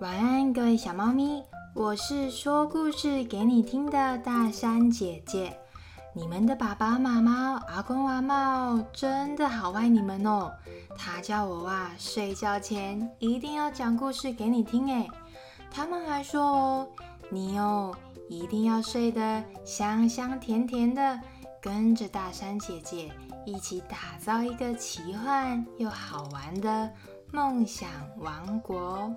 晚安，各位小猫咪，我是说故事给你听的大山姐姐。你们的爸爸妈妈、阿公阿妈真的好爱你们哦。他叫我啊，睡觉前一定要讲故事给你听诶。他们还说哦，你哦一定要睡得香香甜甜的，跟着大山姐姐一起打造一个奇幻又好玩的梦想王国。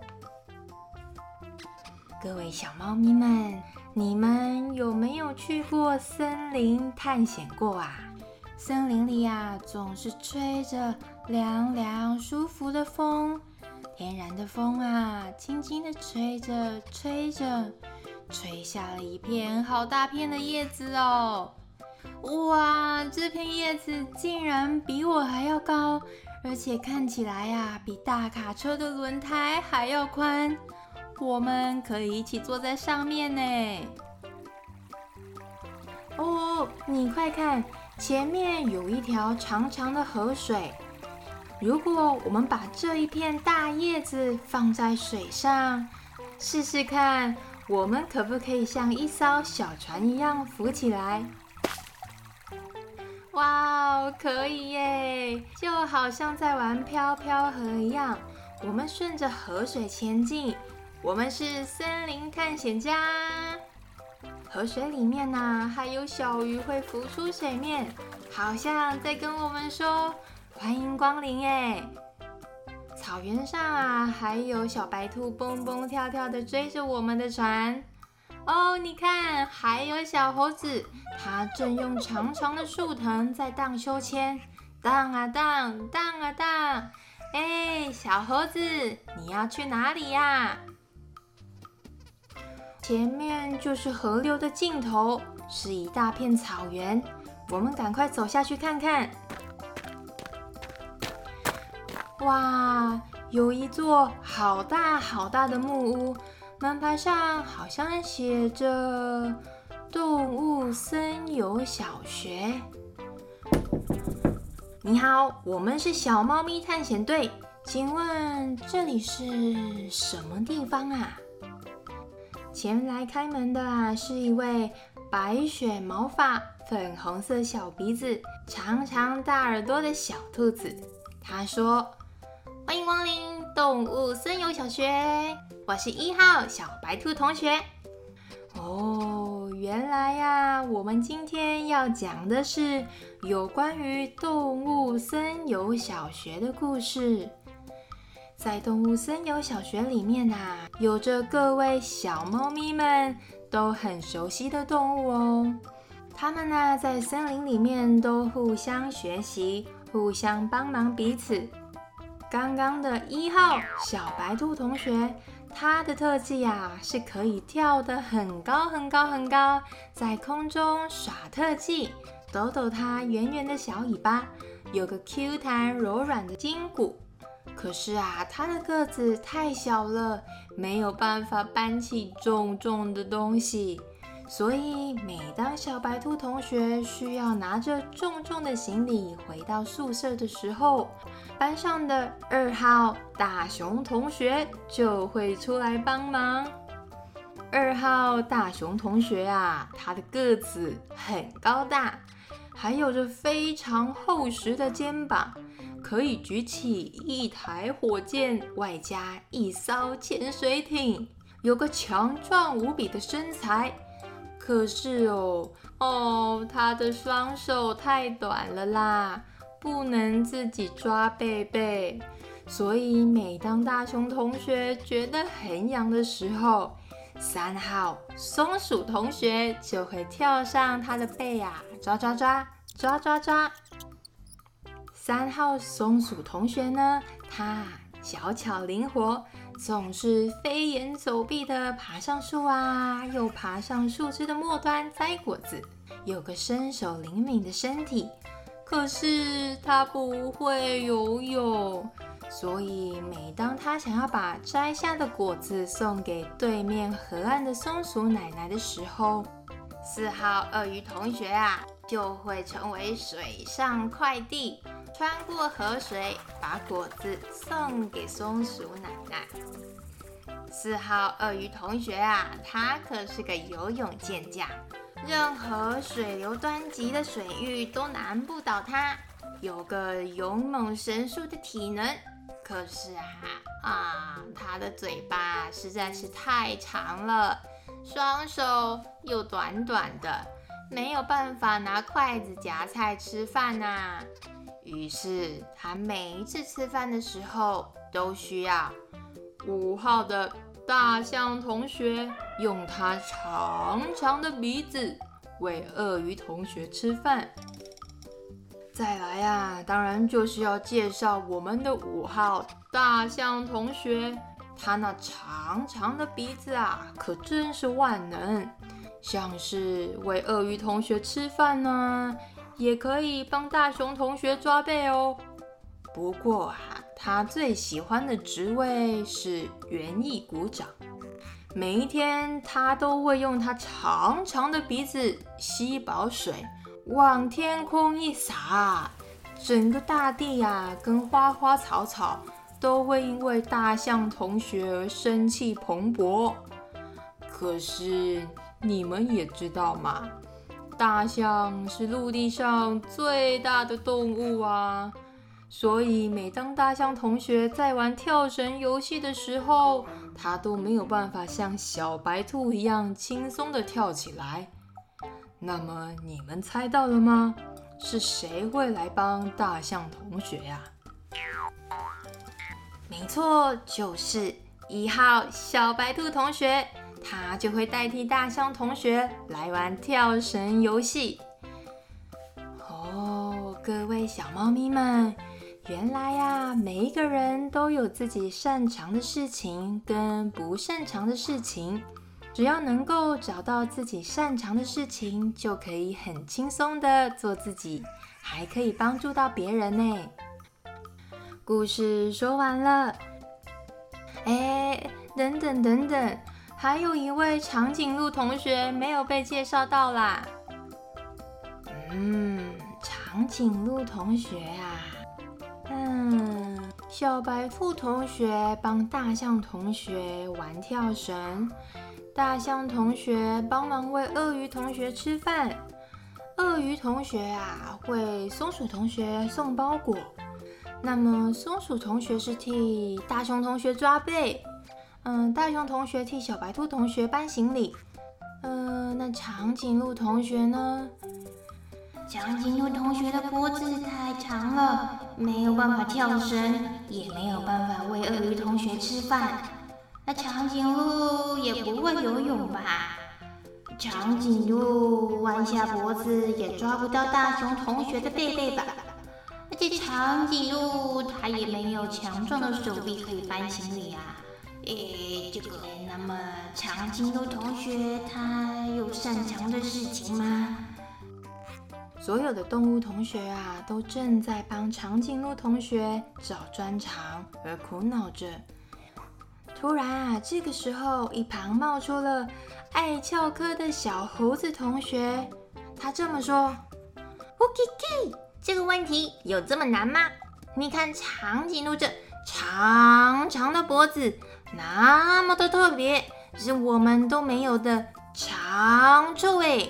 各位小猫咪们，你们有没有去过森林探险过啊？森林里呀，总是吹着凉凉舒服的风，天然的风啊，轻轻的吹着吹着，吹下了一片好大片的叶子哦！哇，这片叶子竟然比我还要高，而且看起来呀，比大卡车的轮胎还要宽。我们可以一起坐在上面呢。哦，你快看，前面有一条长长的河水。如果我们把这一片大叶子放在水上，试试看，我们可不可以像一艘小船一样浮起来？哇哦，可以耶！就好像在玩飘飘河一样，我们顺着河水前进。我们是森林探险家。河水里面呢，还有小鱼会浮出水面，好像在跟我们说欢迎光临哎。草原上啊，还有小白兔蹦蹦跳跳的追着我们的船。哦，你看，还有小猴子，它正用长长的树藤在荡秋千，荡啊荡，荡啊荡。哎，小猴子，你要去哪里呀？前面就是河流的尽头，是一大片草原。我们赶快走下去看看。哇，有一座好大好大的木屋，门牌上好像写着“动物森友小学”。你好，我们是小猫咪探险队，请问这里是什么地方啊？前来开门的，是一位白雪毛发、粉红色小鼻子、长长大耳朵的小兔子。他说：“欢迎光临动物森友小学，我是一号小白兔同学。”哦，原来呀，我们今天要讲的是有关于动物森友小学的故事。在动物森友小学里面呐，有着各位小猫咪们都很熟悉的动物哦。它们呢，在森林里面都互相学习，互相帮忙彼此。刚刚的一号小白兔同学，它的特技呀，是可以跳得很高很高很高，在空中耍特技，抖抖它圆圆的小尾巴，有个 Q 弹柔软的筋骨。可是啊，它的个子太小了，没有办法搬起重重的东西。所以每当小白兔同学需要拿着重重的行李回到宿舍的时候，班上的二号大熊同学就会出来帮忙。二号大熊同学啊，他的个子很高大，还有着非常厚实的肩膀。可以举起一台火箭，外加一艘潜水艇，有个强壮无比的身材。可是哦哦，他的双手太短了啦，不能自己抓贝贝。所以每当大熊同学觉得很痒的时候，三号松鼠同学就会跳上他的背呀，抓抓抓，抓抓抓。三号松鼠同学呢？他小巧灵活，总是飞檐走壁的爬上树啊，又爬上树枝的末端摘果子，有个身手灵敏的身体。可是它不会游泳，所以每当他想要把摘下的果子送给对面河岸的松鼠奶奶的时候，四号鳄鱼同学啊，就会成为水上快递。穿过河水，把果子送给松鼠奶奶。四号鳄鱼同学啊，他可是个游泳健将，任何水流湍急的水域都难不倒他，有个勇猛神速的体能。可是啊啊，他的嘴巴实在是太长了，双手又短短的，没有办法拿筷子夹菜吃饭呐。于是他每一次吃饭的时候，都需要五号的大象同学用他长长的鼻子喂鳄鱼同学吃饭。再来呀，当然就是要介绍我们的五号大象同学，他那长长的鼻子啊，可真是万能，像是喂鳄鱼同学吃饭呢。也可以帮大熊同学抓背哦。不过啊，他最喜欢的职位是园艺股长。每一天，他都会用他长长的鼻子吸饱水，往天空一撒，整个大地呀，跟花花草草都会因为大象同学而生气蓬勃。可是你们也知道嘛？大象是陆地上最大的动物啊，所以每当大象同学在玩跳绳游戏的时候，它都没有办法像小白兔一样轻松的跳起来。那么你们猜到了吗？是谁会来帮大象同学呀？没错，就是一号小白兔同学。他就会代替大象同学来玩跳绳游戏。哦，各位小猫咪们，原来呀，每一个人都有自己擅长的事情跟不擅长的事情。只要能够找到自己擅长的事情，就可以很轻松的做自己，还可以帮助到别人呢。故事说完了。哎，等等等等。还有一位长颈鹿同学没有被介绍到啦。嗯，长颈鹿同学啊，嗯，小白兔同学帮大象同学玩跳绳，大象同学帮忙喂鳄鱼同学吃饭，鳄鱼同学啊为松鼠同学送包裹，那么松鼠同学是替大熊同学抓背。嗯，大熊同学替小白兔同学搬行李。嗯，那长颈鹿同学呢？长颈鹿同学的脖子太长了，没有办法跳绳，也没有办法喂鳄鱼同学吃饭。那长颈鹿也不会游泳吧？长颈鹿弯下脖子也抓不到大熊同学的背背吧？而且长颈鹿它也没有强壮的手臂可以搬行李啊。诶，这个，那么长颈鹿同学他有擅长的事情吗？所有的动物同学啊，都正在帮长颈鹿同学找专长而苦恼着。突然啊，这个时候一旁冒出了爱翘课的小猴子同学，他这么说：“OK，这个问题有这么难吗？你看长颈鹿这长长的脖子。”那么的特别，是我们都没有的长处哎！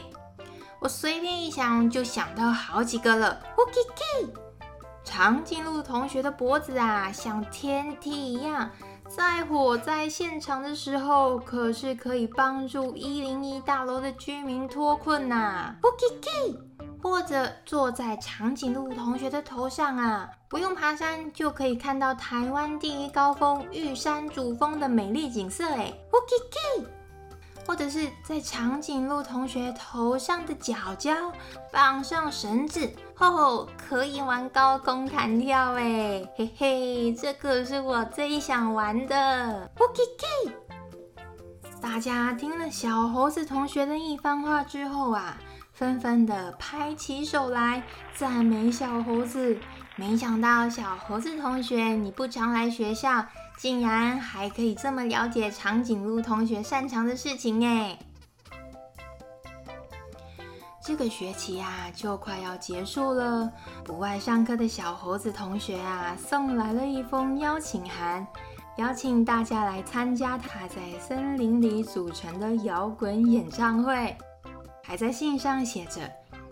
我随便一想就想到好几个了。OK，长颈鹿同学的脖子啊，像天梯一样，在火灾现场的时候，可是可以帮助一零一大楼的居民脱困呐。OK。或者坐在长颈鹿同学的头上啊，不用爬山就可以看到台湾第一高峰玉山主峰的美丽景色哎，OK，或者是在长颈鹿同学头上的角角绑上绳子，吼吼，可以玩高空弹跳哎，嘿嘿，这可是我最想玩的，OK。大家听了小猴子同学的一番话之后啊。纷纷的拍起手来赞美小猴子。没想到小猴子同学，你不常来学校，竟然还可以这么了解长颈鹿同学擅长的事情哎！这个学期啊，就快要结束了。不爱上课的小猴子同学啊，送来了一封邀请函，邀请大家来参加他在森林里组成的摇滚演唱会。还在信上写着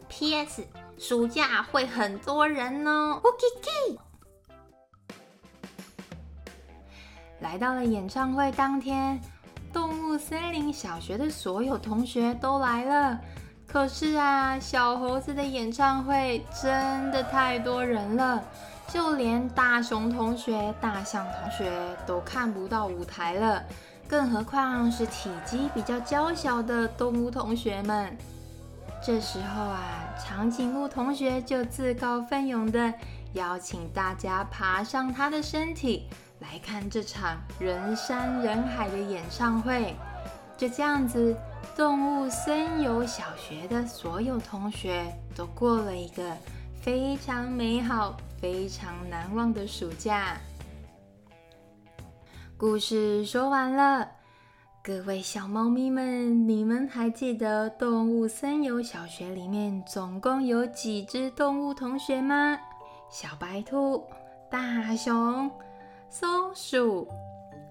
：“P.S. 暑假会很多人哦。” OK，来到了演唱会当天，动物森林小学的所有同学都来了。可是啊，小猴子的演唱会真的太多人了，就连大熊同学、大象同学都看不到舞台了，更何况是体积比较娇小的动物同学们。这时候啊，长颈鹿同学就自告奋勇的邀请大家爬上他的身体，来看这场人山人海的演唱会。就这样子。动物森友小学的所有同学都过了一个非常美好、非常难忘的暑假。故事说完了，各位小猫咪们，你们还记得动物森友小学里面总共有几只动物同学吗？小白兔、大熊、松鼠、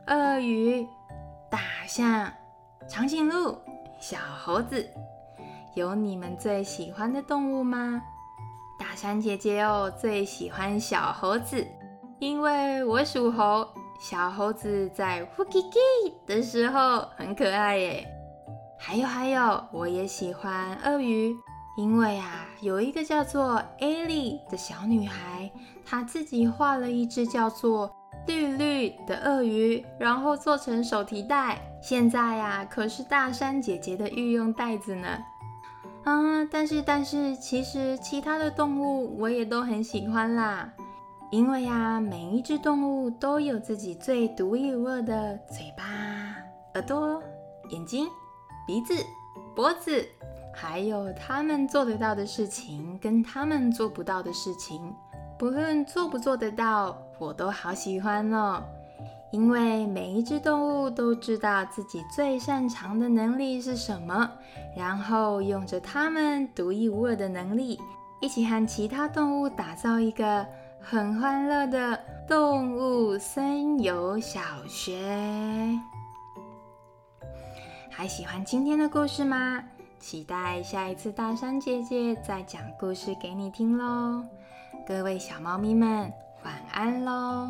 鳄鱼、大象、长颈鹿。小猴子，有你们最喜欢的动物吗？大山姐姐哦，最喜欢小猴子，因为我属猴，小猴子在呼叽叽的时候很可爱耶。还有还有，我也喜欢鳄鱼，因为啊，有一个叫做艾莉的小女孩，她自己画了一只叫做。绿绿的鳄鱼，然后做成手提袋。现在呀，可是大山姐姐的御用袋子呢。啊，但是但是，其实其他的动物我也都很喜欢啦。因为呀，每一只动物都有自己最独一无二的嘴巴、耳朵、眼睛、鼻子、脖子，还有他们做得到的事情，跟他们做不到的事情。不论做不做得到，我都好喜欢哦。因为每一只动物都知道自己最擅长的能力是什么，然后用着它们独一无二的能力，一起和其他动物打造一个很欢乐的动物森友小学。还喜欢今天的故事吗？期待下一次大山姐姐再讲故事给你听喽。各位小猫咪们，晚安喽！